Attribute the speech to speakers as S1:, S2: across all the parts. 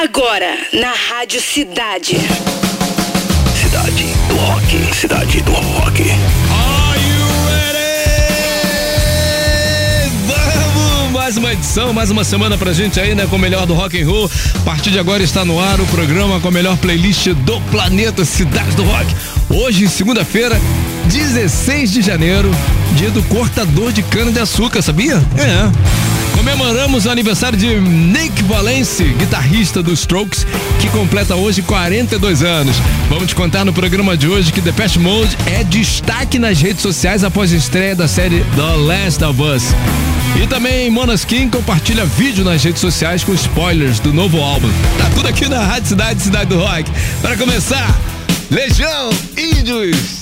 S1: Agora, na Rádio Cidade.
S2: Cidade do Rock. Cidade do Rock.
S3: Are you ready? Vamos! Mais uma edição, mais uma semana pra gente aí, né? Com o melhor do rock and roll. A partir de agora está no ar o programa com a melhor playlist do planeta Cidade do Rock. Hoje, segunda-feira, 16 de janeiro, dia do cortador de cana de açúcar, sabia? É. Comemoramos o aniversário de Nick Valence, guitarrista dos Strokes, que completa hoje 42 anos. Vamos te contar no programa de hoje que Depeche Mode é destaque nas redes sociais após a estreia da série The Last of Us. E também Monaskin compartilha vídeo nas redes sociais com spoilers do novo álbum. Tá tudo aqui na Rádio Cidade, Cidade do Rock. Para começar, Legião Índios.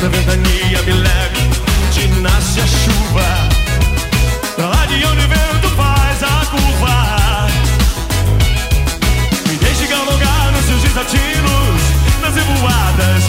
S4: Venta, ventania me leve, onde nasce a chuva, pra lá de onde o vento faz a curva. Me deixe galongar nos seus desatinos, nas revoadas,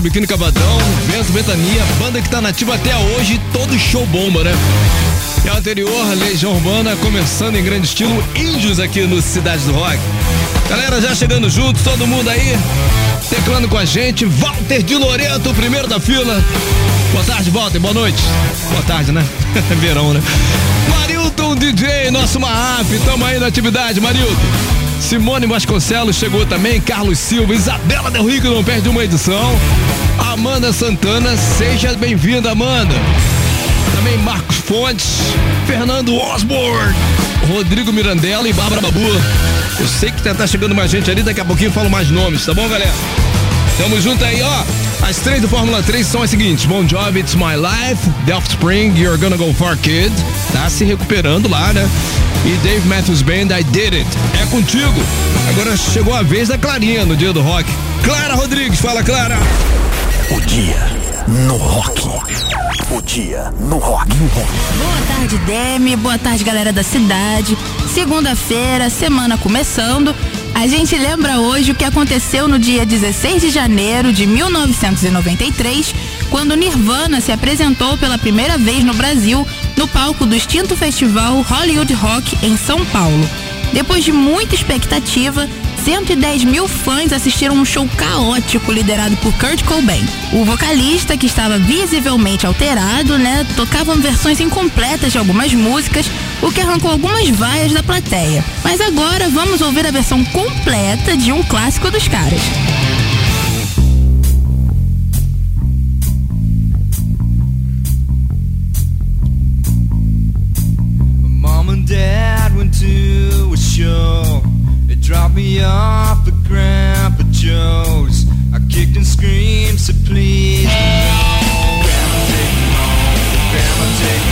S3: Biquíni Cavadão, Vento Ventania, banda que tá nativa até hoje, todo show bomba, né? E a anterior, Legião Urbana, começando em grande estilo, Índios aqui no Cidade do Rock. Galera, já chegando juntos, todo mundo aí, teclando com a gente, Walter de Loreto, primeiro da fila. Boa tarde, Walter, boa noite. Boa tarde, né? Verão, né? Marilton DJ, nosso Maaf, tamo aí na atividade, Marilton. Simone Vasconcelos chegou também, Carlos Silva, Isabela Del Rico não perde uma edição. Amanda Santana, seja bem-vinda, Amanda. Também Marcos Fontes, Fernando Osborne, Rodrigo Mirandela e Bárbara Babu. Eu sei que tá chegando mais gente ali, daqui a pouquinho eu falo mais nomes, tá bom, galera? Tamo junto aí, ó. As três do Fórmula 3 são as seguintes: Bon Jovi, It's My Life, Delft Spring, You're Gonna Go Far Kid. Tá se recuperando lá, né? E Dave Matthews Band, I Did It. É contigo. Agora chegou a vez da Clarinha no dia do rock. Clara Rodrigues, fala, Clara.
S2: O dia no rock. O dia no rock. No rock.
S5: Boa tarde, Demi. Boa tarde, galera da cidade. Segunda-feira, semana começando. A gente lembra hoje o que aconteceu no dia 16 de janeiro de 1993, quando Nirvana se apresentou pela primeira vez no Brasil no palco do extinto festival Hollywood Rock em São Paulo. Depois de muita expectativa, 110 mil fãs assistiram um show caótico liderado por Kurt Cobain. O vocalista, que estava visivelmente alterado, né, tocava versões incompletas de algumas músicas, o que arrancou algumas vaias da plateia. Mas agora vamos ouvir a versão completa de um clássico dos caras.
S6: dropped me off at Grandpa Joe's. I kicked and screamed, so please. Grandma, take me home. Grandma, take me home.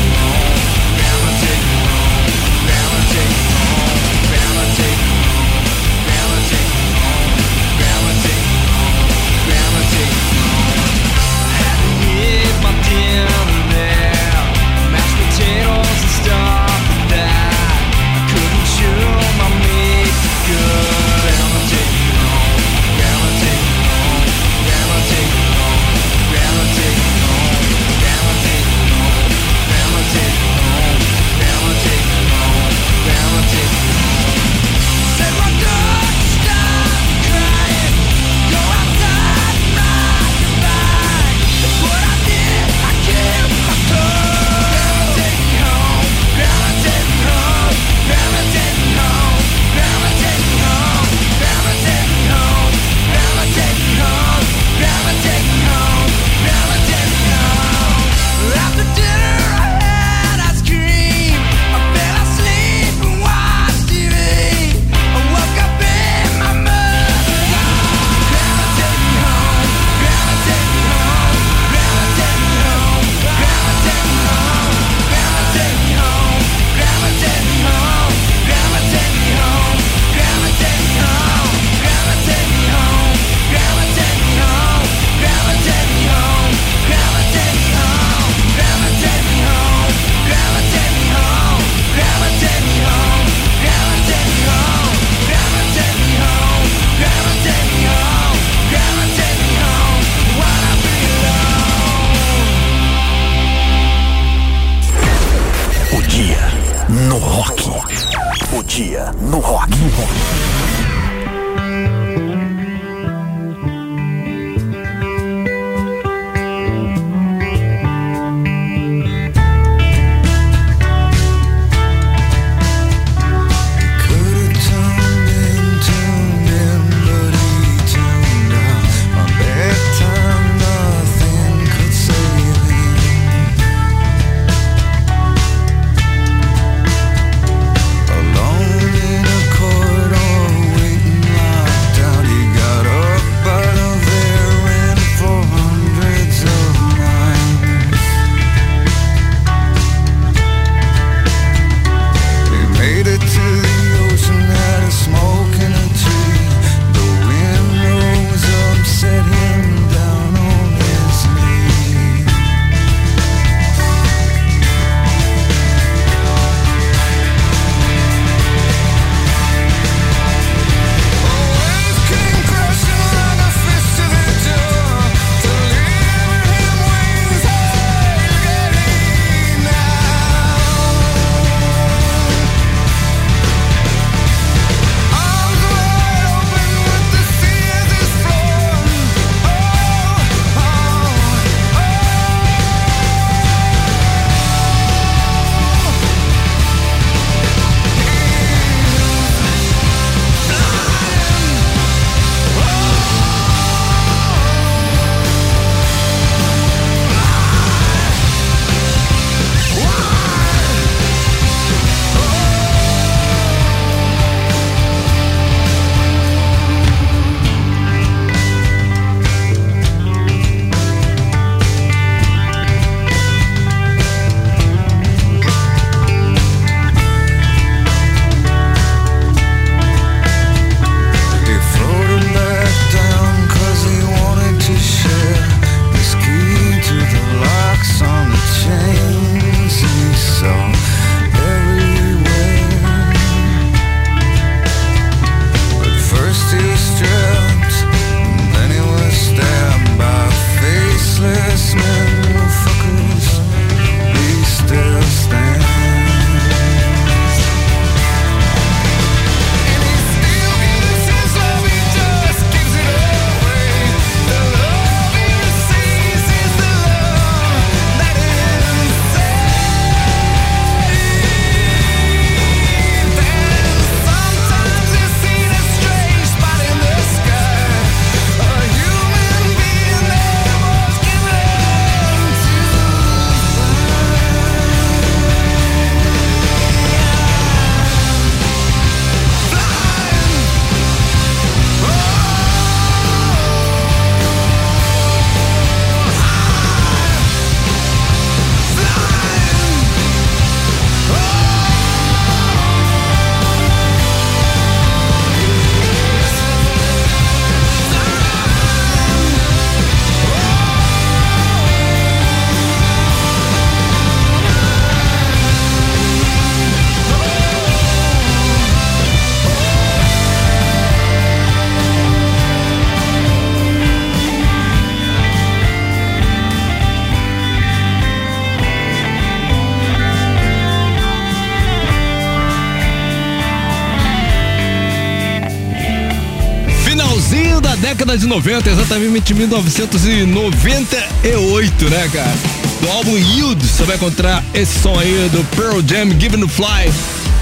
S3: 90, exatamente 1998, né, cara? Do álbum Yield, você vai encontrar esse som aí do Pearl Jam Given to Fly.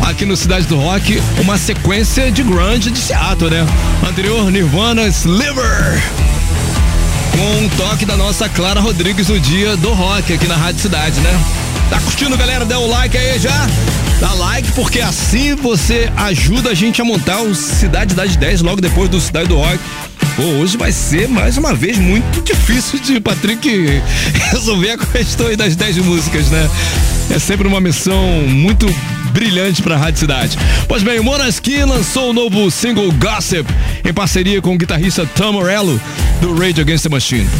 S3: Aqui no Cidade do Rock, uma sequência de grunge de Seattle, né? Anterior, Nirvana Sliver. Com um toque da nossa Clara Rodrigues no dia do rock aqui na Rádio Cidade, né? Tá curtindo, galera? Dá o like aí já. Dá like, porque assim você ajuda a gente a montar o Cidade das 10 logo depois do Cidade do Rock. Pô, hoje vai ser mais uma vez muito difícil de Patrick resolver a questão das 10 músicas, né? É sempre uma missão muito brilhante para a Rádio Cidade. Pois bem, o Monaskin lançou o novo single Gossip em parceria com o guitarrista Tom Morello do Rage Against the Machine.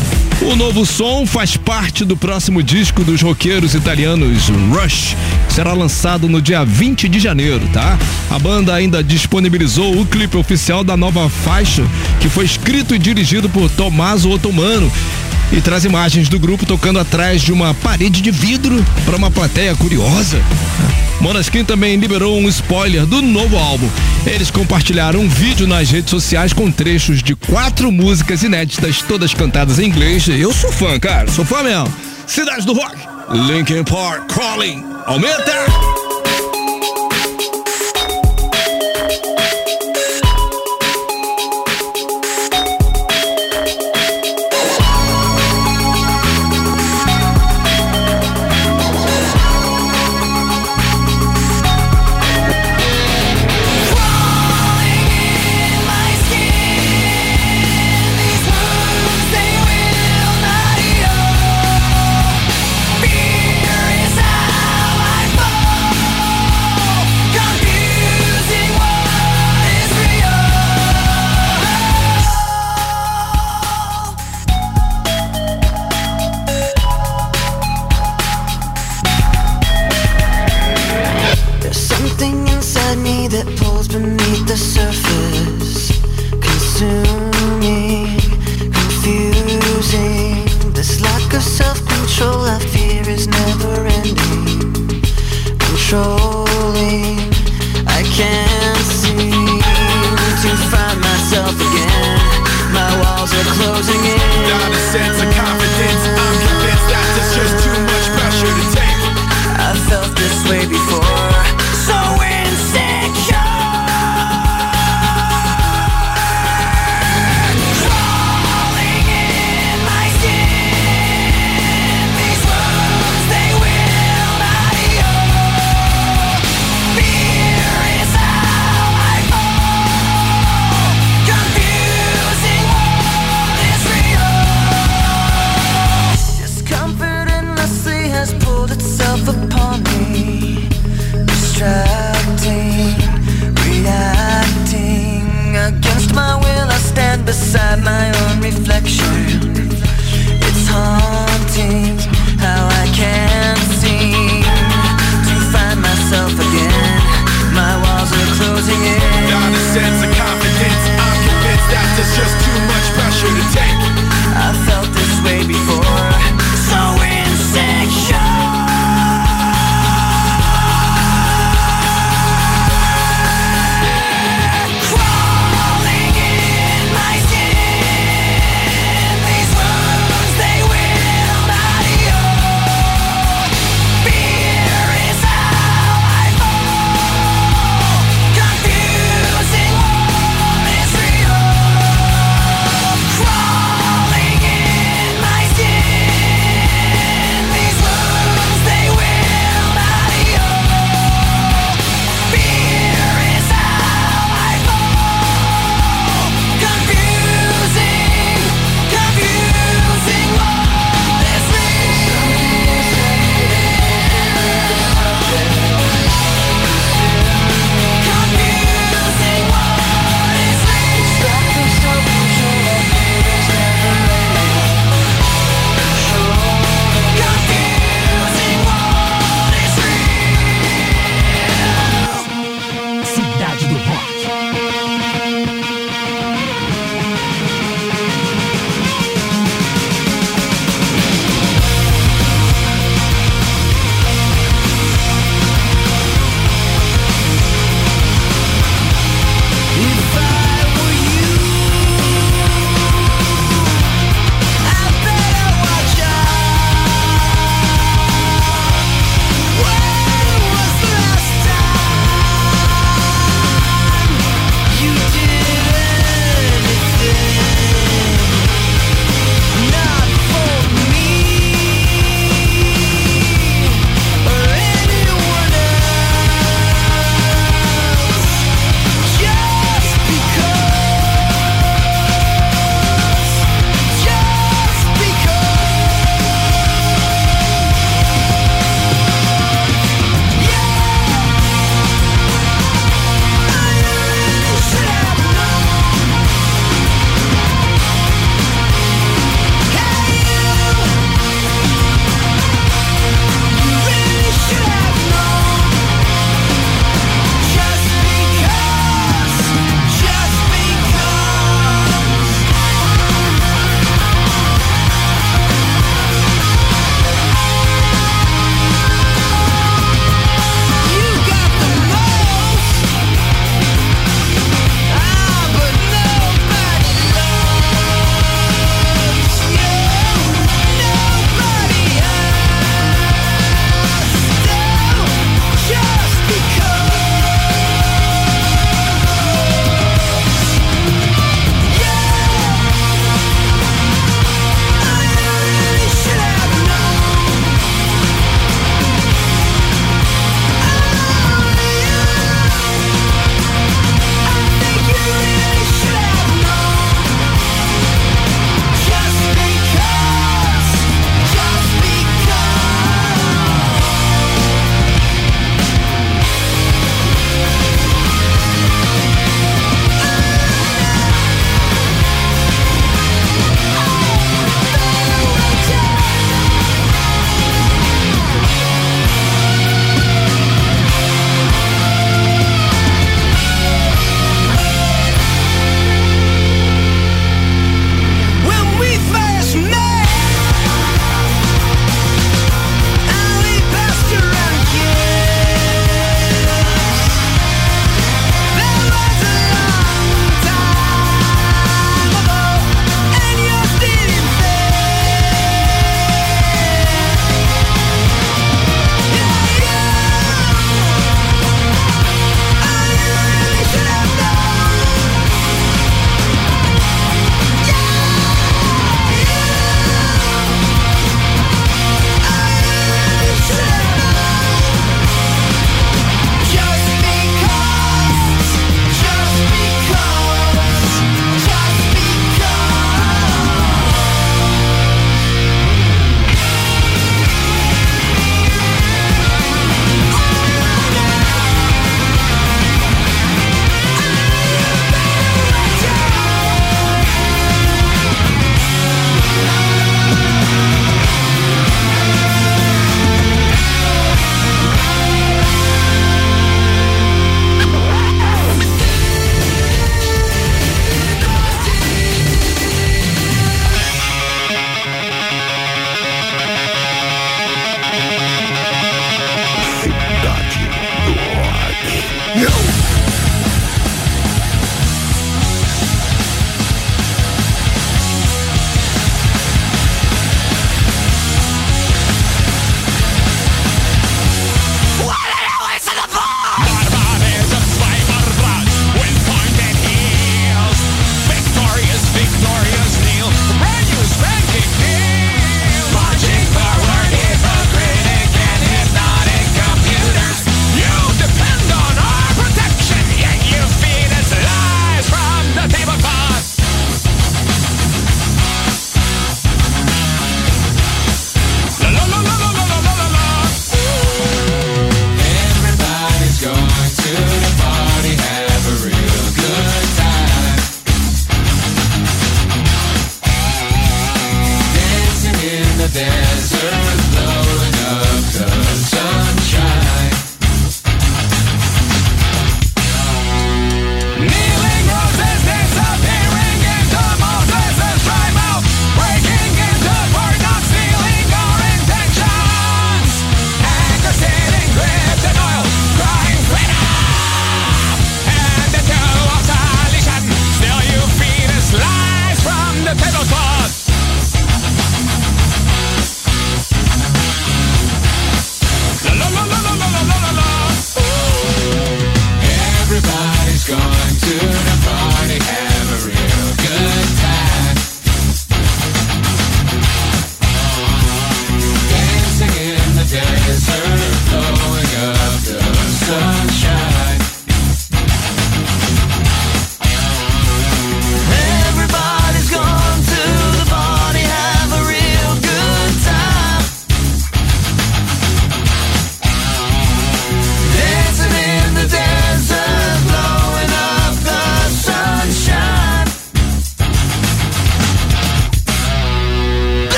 S3: O novo som faz parte do próximo disco dos roqueiros italianos Rush, que será lançado no dia 20 de janeiro, tá? A banda ainda disponibilizou o clipe oficial da nova faixa, que foi escrito e dirigido por Tommaso Ottomano e traz imagens do grupo tocando atrás de uma parede de vidro para uma plateia curiosa. Monaskin também liberou um spoiler do novo álbum. Eles compartilharam um vídeo nas redes sociais com trechos de quatro músicas inéditas, todas cantadas em inglês. Eu sou fã, cara, sou fã mesmo. Cidade do Rock, Linkin Park, Crawling, aumenta!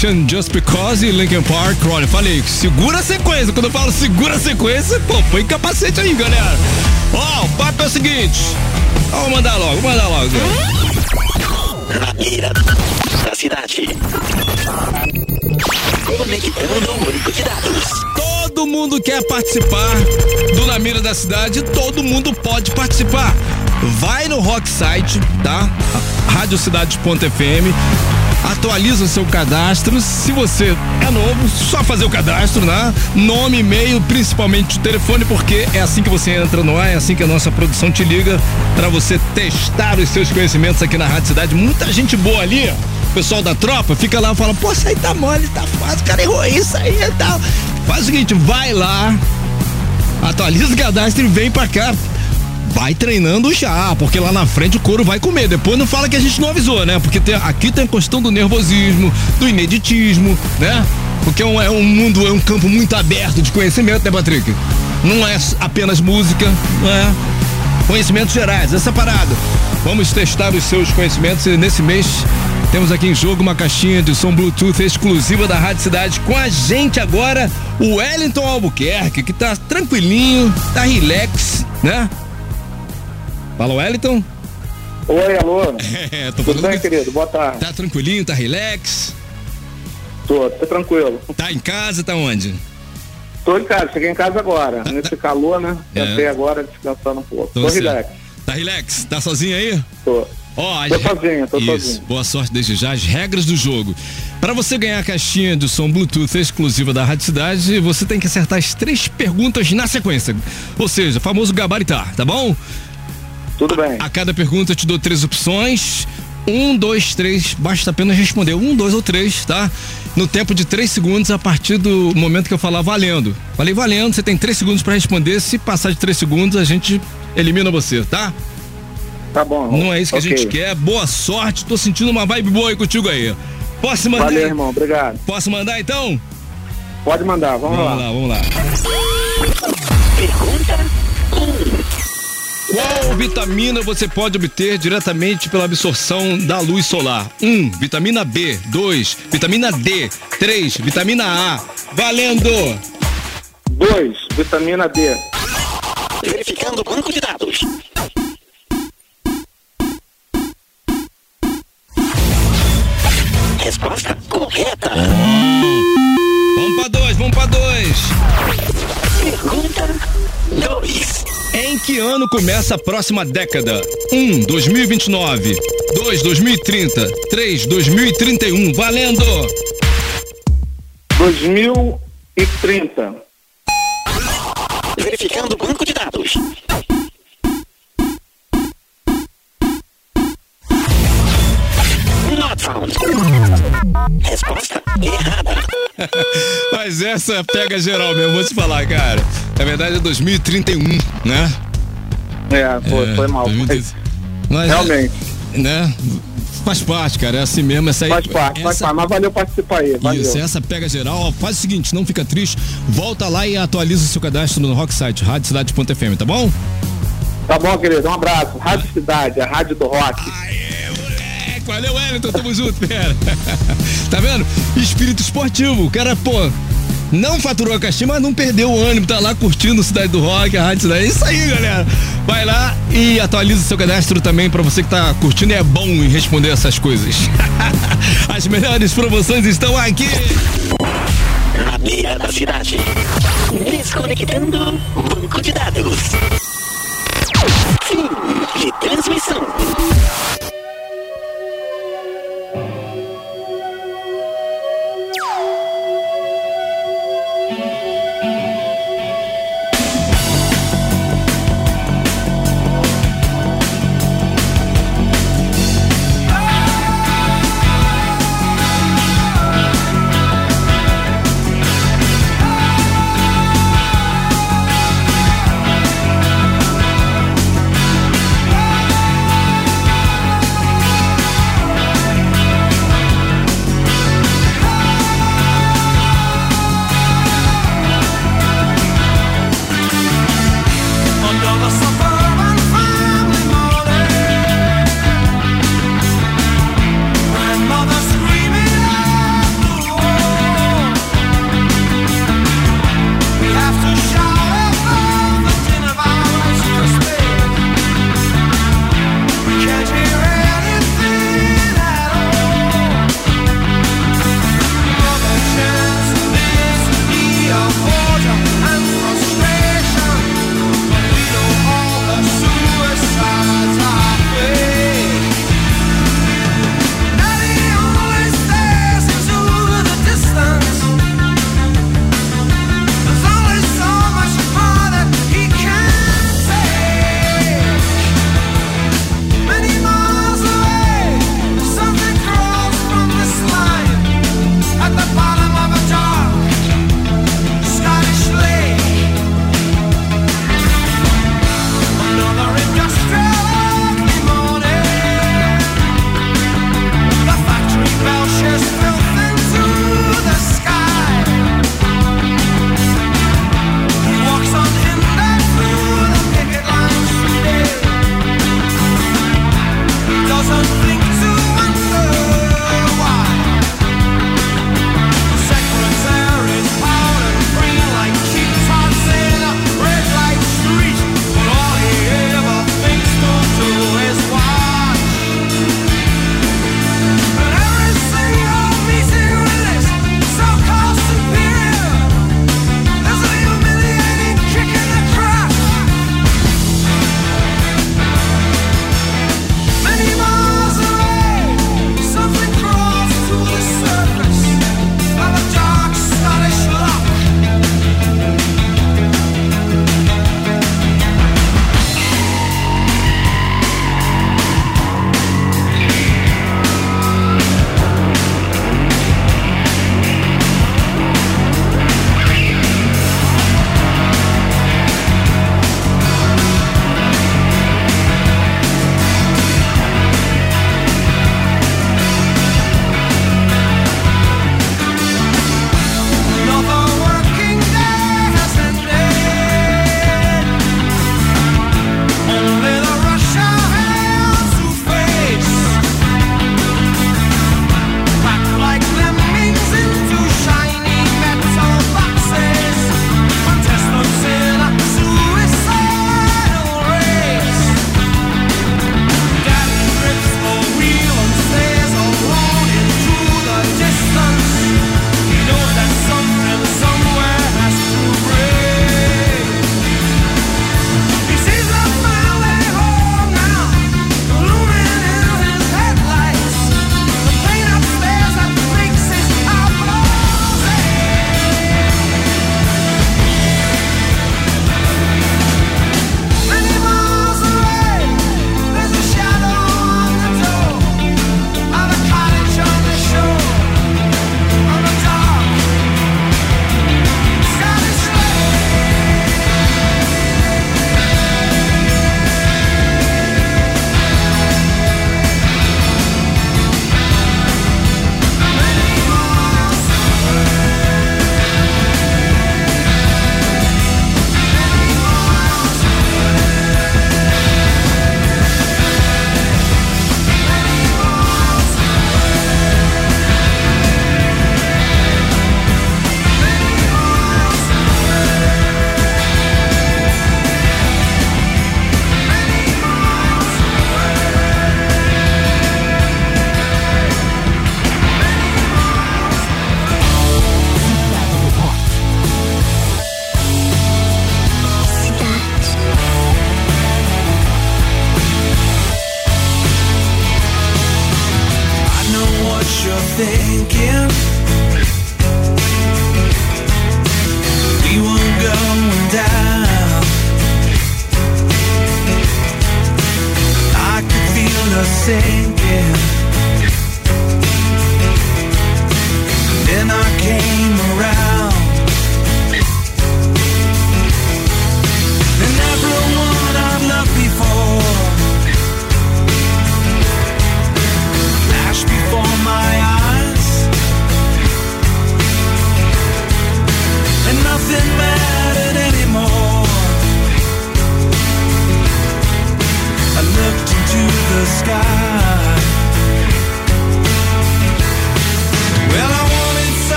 S4: Just
S3: Because e Linkin Park, olha, falei, segura a sequência, quando eu falo segura a sequência, pô, põe capacete aí, galera. Ó, o papo é o seguinte, vamos mandar logo, vamos mandar logo.
S2: Na mira da cidade. Conectando o banco de dados.
S3: Todo mundo quer participar do Na Mira da Cidade, todo mundo pode participar. Vai no Rock Site, tá? Radiocidade.fm. Atualiza o seu cadastro. Se você é novo, só fazer o cadastro, né? Nome, e-mail, principalmente o telefone, porque é assim que você entra no ar, é assim que a nossa produção te liga para você testar os seus conhecimentos aqui na Rádio Cidade. Muita gente boa ali, pessoal da tropa fica lá e fala: Pô, isso aí tá mole, tá fácil, cara errou isso aí e tal. Faz o seguinte, vai lá, atualiza o cadastro e vem pra cá. Vai treinando já, porque lá na frente o couro vai comer. Depois não fala que a gente não avisou, né? Porque tem- aqui tem a questão do nervosismo, do ineditismo, né? Porque é um, é um mundo, é um campo muito aberto de conhecimento, né, Patrick? Não é apenas música, não é? Conhecimentos gerais, essa parada. Vamos testar os seus conhecimentos e nesse mês temos aqui em jogo uma caixinha de som Bluetooth exclusiva da Rádio Cidade. Com a gente agora, o Wellington Albuquerque, que tá tranquilinho, tá relax, né? Fala, Wellington.
S7: Oi, alô.
S3: É, tô
S7: Tudo bem,
S3: que
S7: querido? Boa tarde.
S3: tá tranquilinho, tá relax,
S7: Tô, tô tranquilo.
S3: tá em casa, tá onde?
S7: Tô em casa, cheguei em casa agora. Nesse calor, né?
S3: É.
S7: Até agora descansando um pouco.
S3: Tô
S7: Tô relax.
S3: Tá relax? Tá sozinho aí?
S7: Tô.
S3: Ó, as
S7: Tô sozinho, tô
S3: Isso.
S7: sozinho.
S3: Boa sorte desde já. As regras do jogo. Para você ganhar a caixinha de som Bluetooth exclusiva da Rádio Cidade, você tem que acertar as três perguntas na sequência. Ou seja, famoso gabaritar, tá bom?
S7: Tudo bem.
S3: A cada pergunta eu te dou três opções. Um, dois, três. Basta apenas responder um, dois ou três, tá? No tempo de três segundos a partir do momento que eu falar valendo. Falei valendo, você tem três segundos para responder. Se passar de três segundos, a gente elimina você, tá?
S7: Tá bom.
S3: Não é isso que
S7: Ok.
S3: a gente quer. Boa sorte. Tô sentindo uma vibe boa aí contigo aí. Posso mandar?
S7: Valeu, irmão. Obrigado.
S3: Posso mandar então?
S7: Pode mandar, vamos,
S3: Vamos
S7: lá.
S3: lá, vamos lá.
S2: Pergunta
S3: Qual vitamina você pode obter diretamente pela absorção da luz solar? 1. Um, vitamina B. 2. Vitamina D. 3. Vitamina A. Valendo!
S7: Dois, vitamina D.
S2: verificando o banco de dados. Resposta correta.
S3: Vamos pra dois, vamos pra dois.
S2: Pergunta 2.
S3: Que ano começa a próxima década? 1. Um, 2029. 2. 2030. 3. 2031. Valendo!
S7: 2030.
S2: Verificando o banco de dados. Not found. Resposta errada.
S3: Mas essa pega geral mesmo, vou te falar, cara. Na verdade é 2031, né?
S7: É, foi,
S3: É,
S7: foi mal.
S3: 2030. Mas,
S7: Realmente.
S3: Né? Faz parte, cara. É assim mesmo. Essa aí,
S7: Faz parte, faz
S3: essa,
S7: parte. Mas valeu participar aí. Valeu.
S3: Isso, essa pega geral. Faz o seguinte, não fica triste. Volta lá e atualiza o seu cadastro no Rock Site, radiocidade.fm, tá bom?
S7: Tá bom, querido. Um abraço. Rádio Cidade, a rádio do rock.
S3: Aê, moleque! Valeu, Wellington, tamo junto, pera. tá vendo? Espírito esportivo. O cara, pô, não faturou a caixinha, mas não perdeu o ânimo. Tá lá curtindo Cidade do Rock, a Rádio Cidade. É isso aí, galera. Vai lá e atualiza o seu cadastro também pra você que tá curtindo. É bom em responder essas coisas. As melhores promoções estão aqui.
S2: Na beira da cidade. Desconectando banco de dados. Fim de transmissão.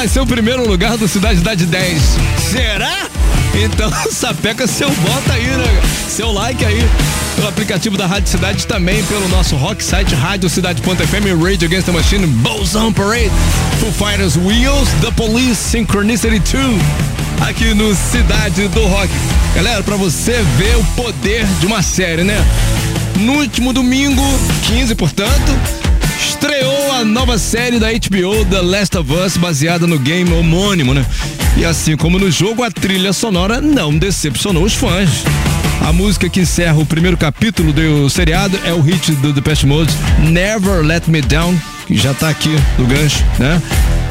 S3: Vai ser o primeiro lugar do Cidade Cidade 10. Será? Então sapeca seu voto aí, né? Seu like aí. Pelo aplicativo da Rádio Cidade também, pelo nosso rock site radiocidade.fm, Rage Against the Machine, Boson Parade, Foo Fighters Wheels, The Police, Synchronicity 2, aqui no Cidade do Rock. Galera, pra você ver o poder de uma série, né? No último domingo, 15, portanto, estreou a nova série da HBO The Last of Us, baseada no game homônimo, né? E assim como no jogo, a trilha sonora não decepcionou os fãs. A música que encerra o primeiro capítulo do seriado é o hit do Depeche Mode, Never Let Me Down, que já tá aqui no gancho, né?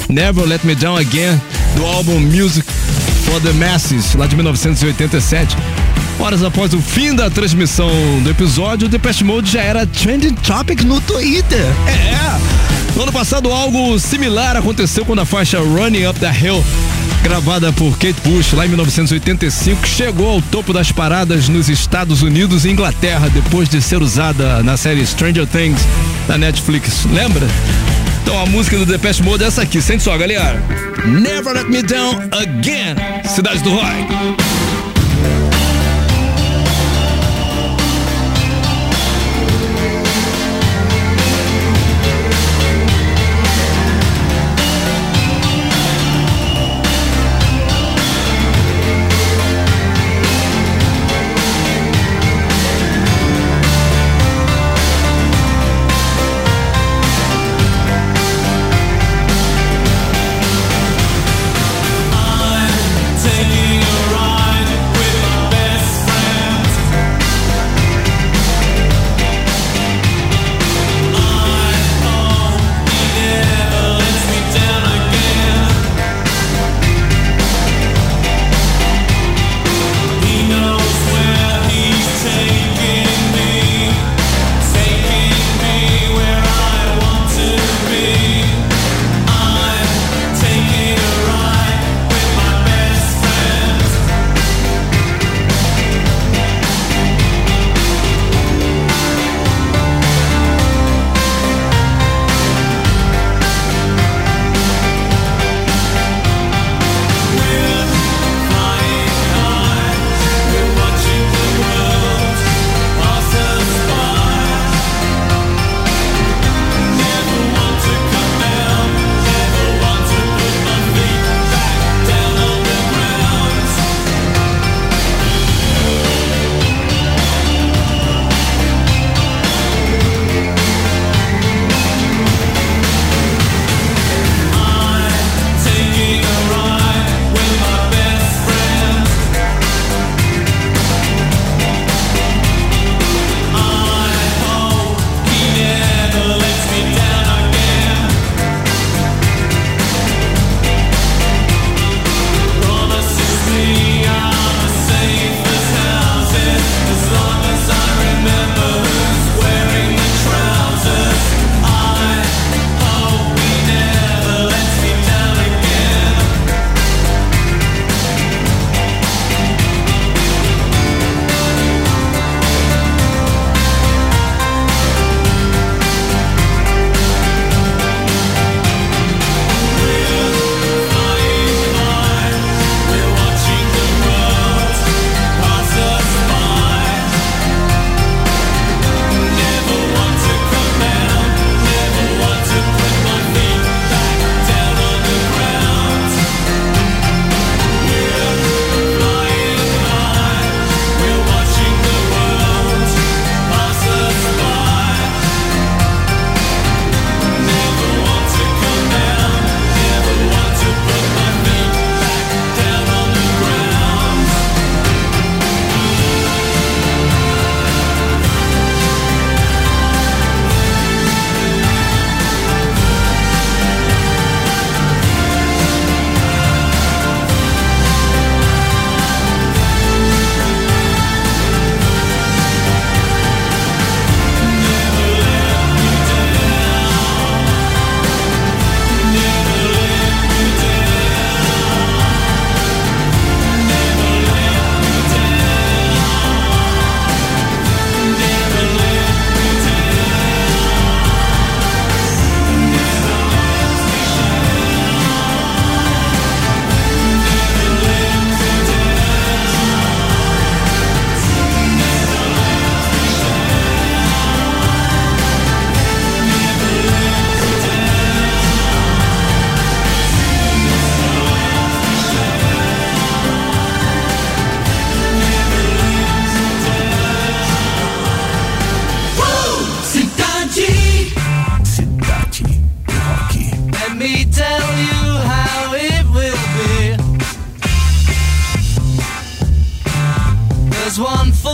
S3: Never Let Me Down Again, do álbum Music for the Masses, lá de 1987. Horas após o fim da transmissão do episódio, o Depeche Mode já era trending topic no Twitter. É! No ano passado, algo similar aconteceu quando a faixa Running Up the Hill, gravada por Kate Bush lá em 1985, chegou ao topo das paradas nos Estados Unidos e Inglaterra, depois de ser usada na série Stranger Things da Netflix. Lembra? Então a música do Depeche Mode é essa aqui, sente só, galera. Never Let Me Down Again, Cidade do Rock.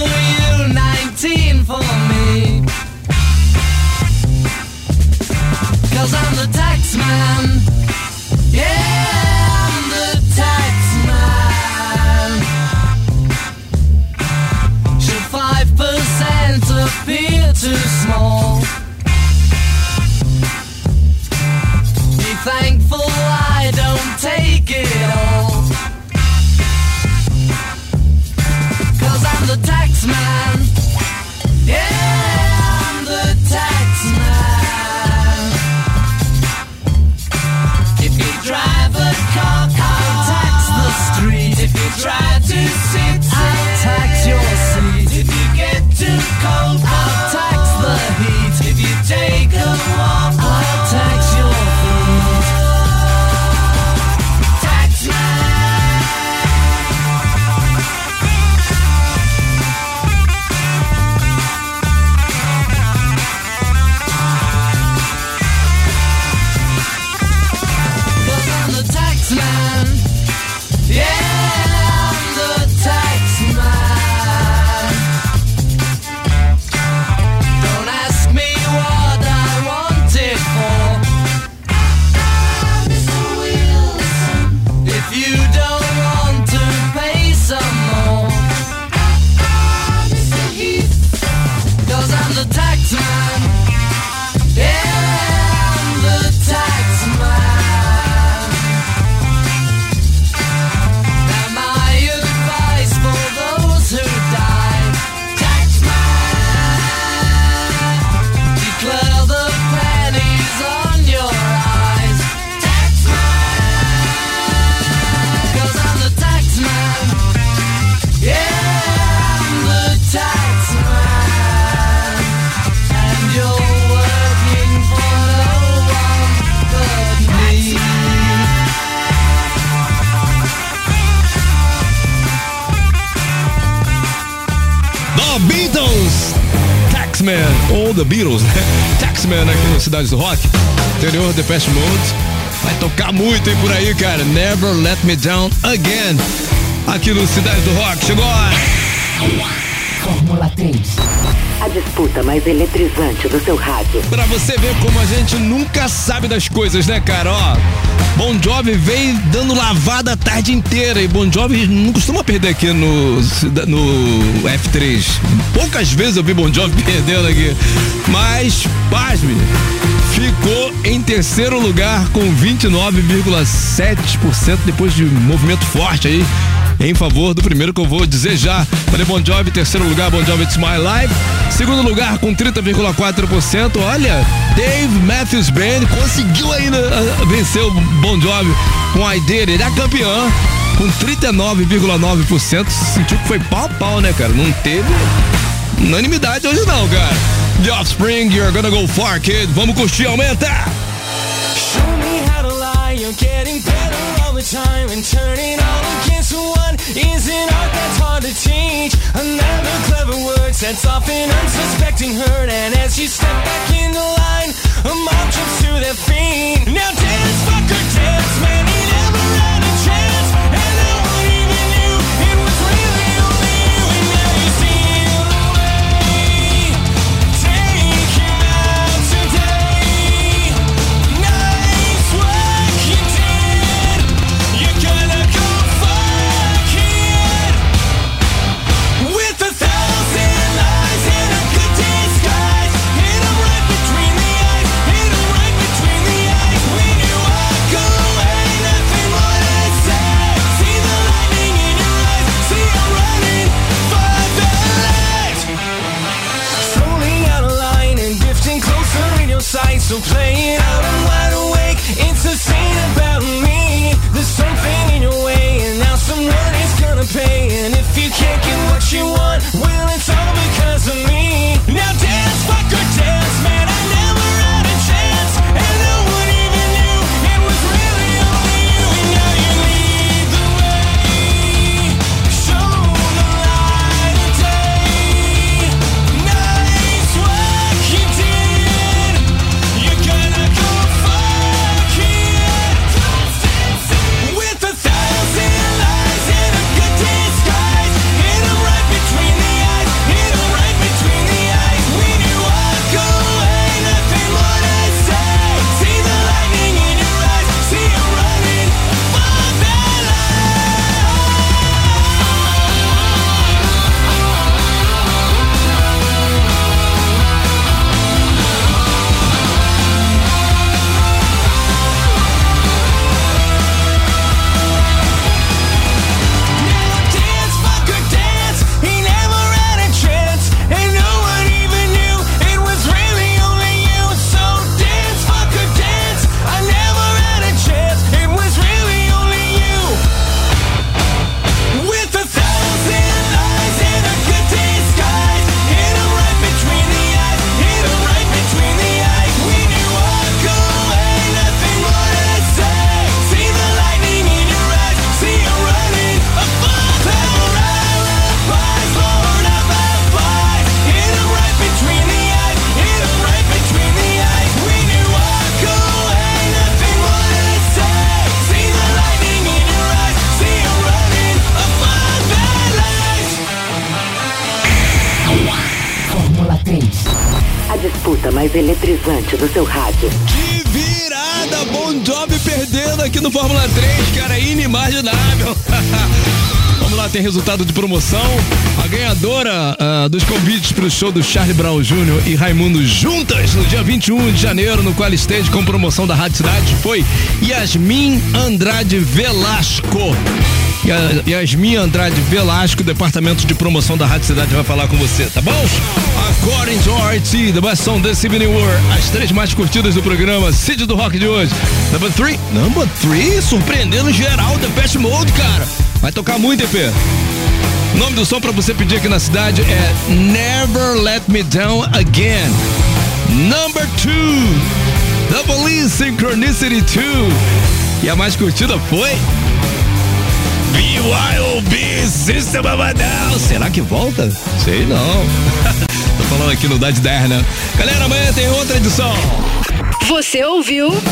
S8: For you, 19 for me. Cause I'm the tax man. Yeah, I'm the tax man. Should 5% appear too small? Man. Yeah, The
S3: Beatles, né? Taxman aqui no Cidade do Rock, interior de Depeche Mode. Vai tocar muito aí por aí, cara. Never Let Me Down Again. Aqui no Cidade do Rock. Chegou a.
S9: Fórmula 3. A disputa mais eletrizante do seu rádio.
S3: Pra você ver como a gente nunca sabe das coisas, né, cara? Ó, Bon Jovi vem dando lavada a tarde inteira e Bon Jovi não costuma perder aqui no, no F3. Poucas vezes eu vi Bon Jovi perdendo aqui. Mas, pasme, ficou em terceiro lugar com 29,7% depois de um movimento forte aí em favor do primeiro que eu vou dizer já. Falei Bon Jovi, terceiro lugar, Bon Jovi It's My Life. Segundo lugar com 30,4%. Olha, Dave Matthews Band conseguiu ainda ah, vencer o Bon Jovi com a ideia. Ele é campeão com 39,9%. Sentiu que foi pau pau, né, cara? Não teve unanimidade hoje não, cara. The Offspring, You're Gonna Go Far, kid. Vamos curtir, aumenta!
S8: Show me how to lie, you're getting better all the time and turning all one is an art that's hard to teach. Another clever word sets off an unsuspecting hurt, and as you step back in the line, a mob jumps to their feet. Now dance, fucker, dance, man,
S3: tem resultado de promoção. A ganhadora ah, dos convites para o show do Charlie Brown Jr. e Raimundo juntas no dia 21 de janeiro, no qual Stage com promoção da Rádio Cidade, foi Yasmin Andrade Velasco. E Yasmin Andrade Velasco, departamento de promoção da Rádio Cidade, vai falar com você, tá bom? According to RT, the best song this evening were as três mais curtidas do programa Cid do Rock de hoje. Number three, number three, surpreendendo geral, The Best Mode, cara. Vai tocar muito, EP. O nome do som pra você pedir aqui na cidade é Never Let Me Down Again. Number two, Double E Synchronicity 2. E a mais curtida foi BYOB System of a Down. Será que volta? Sei não. Tô falando aqui no Dade 10, né? Galera, amanhã tem outra edição.
S1: Você ouviu?
S2: Rock.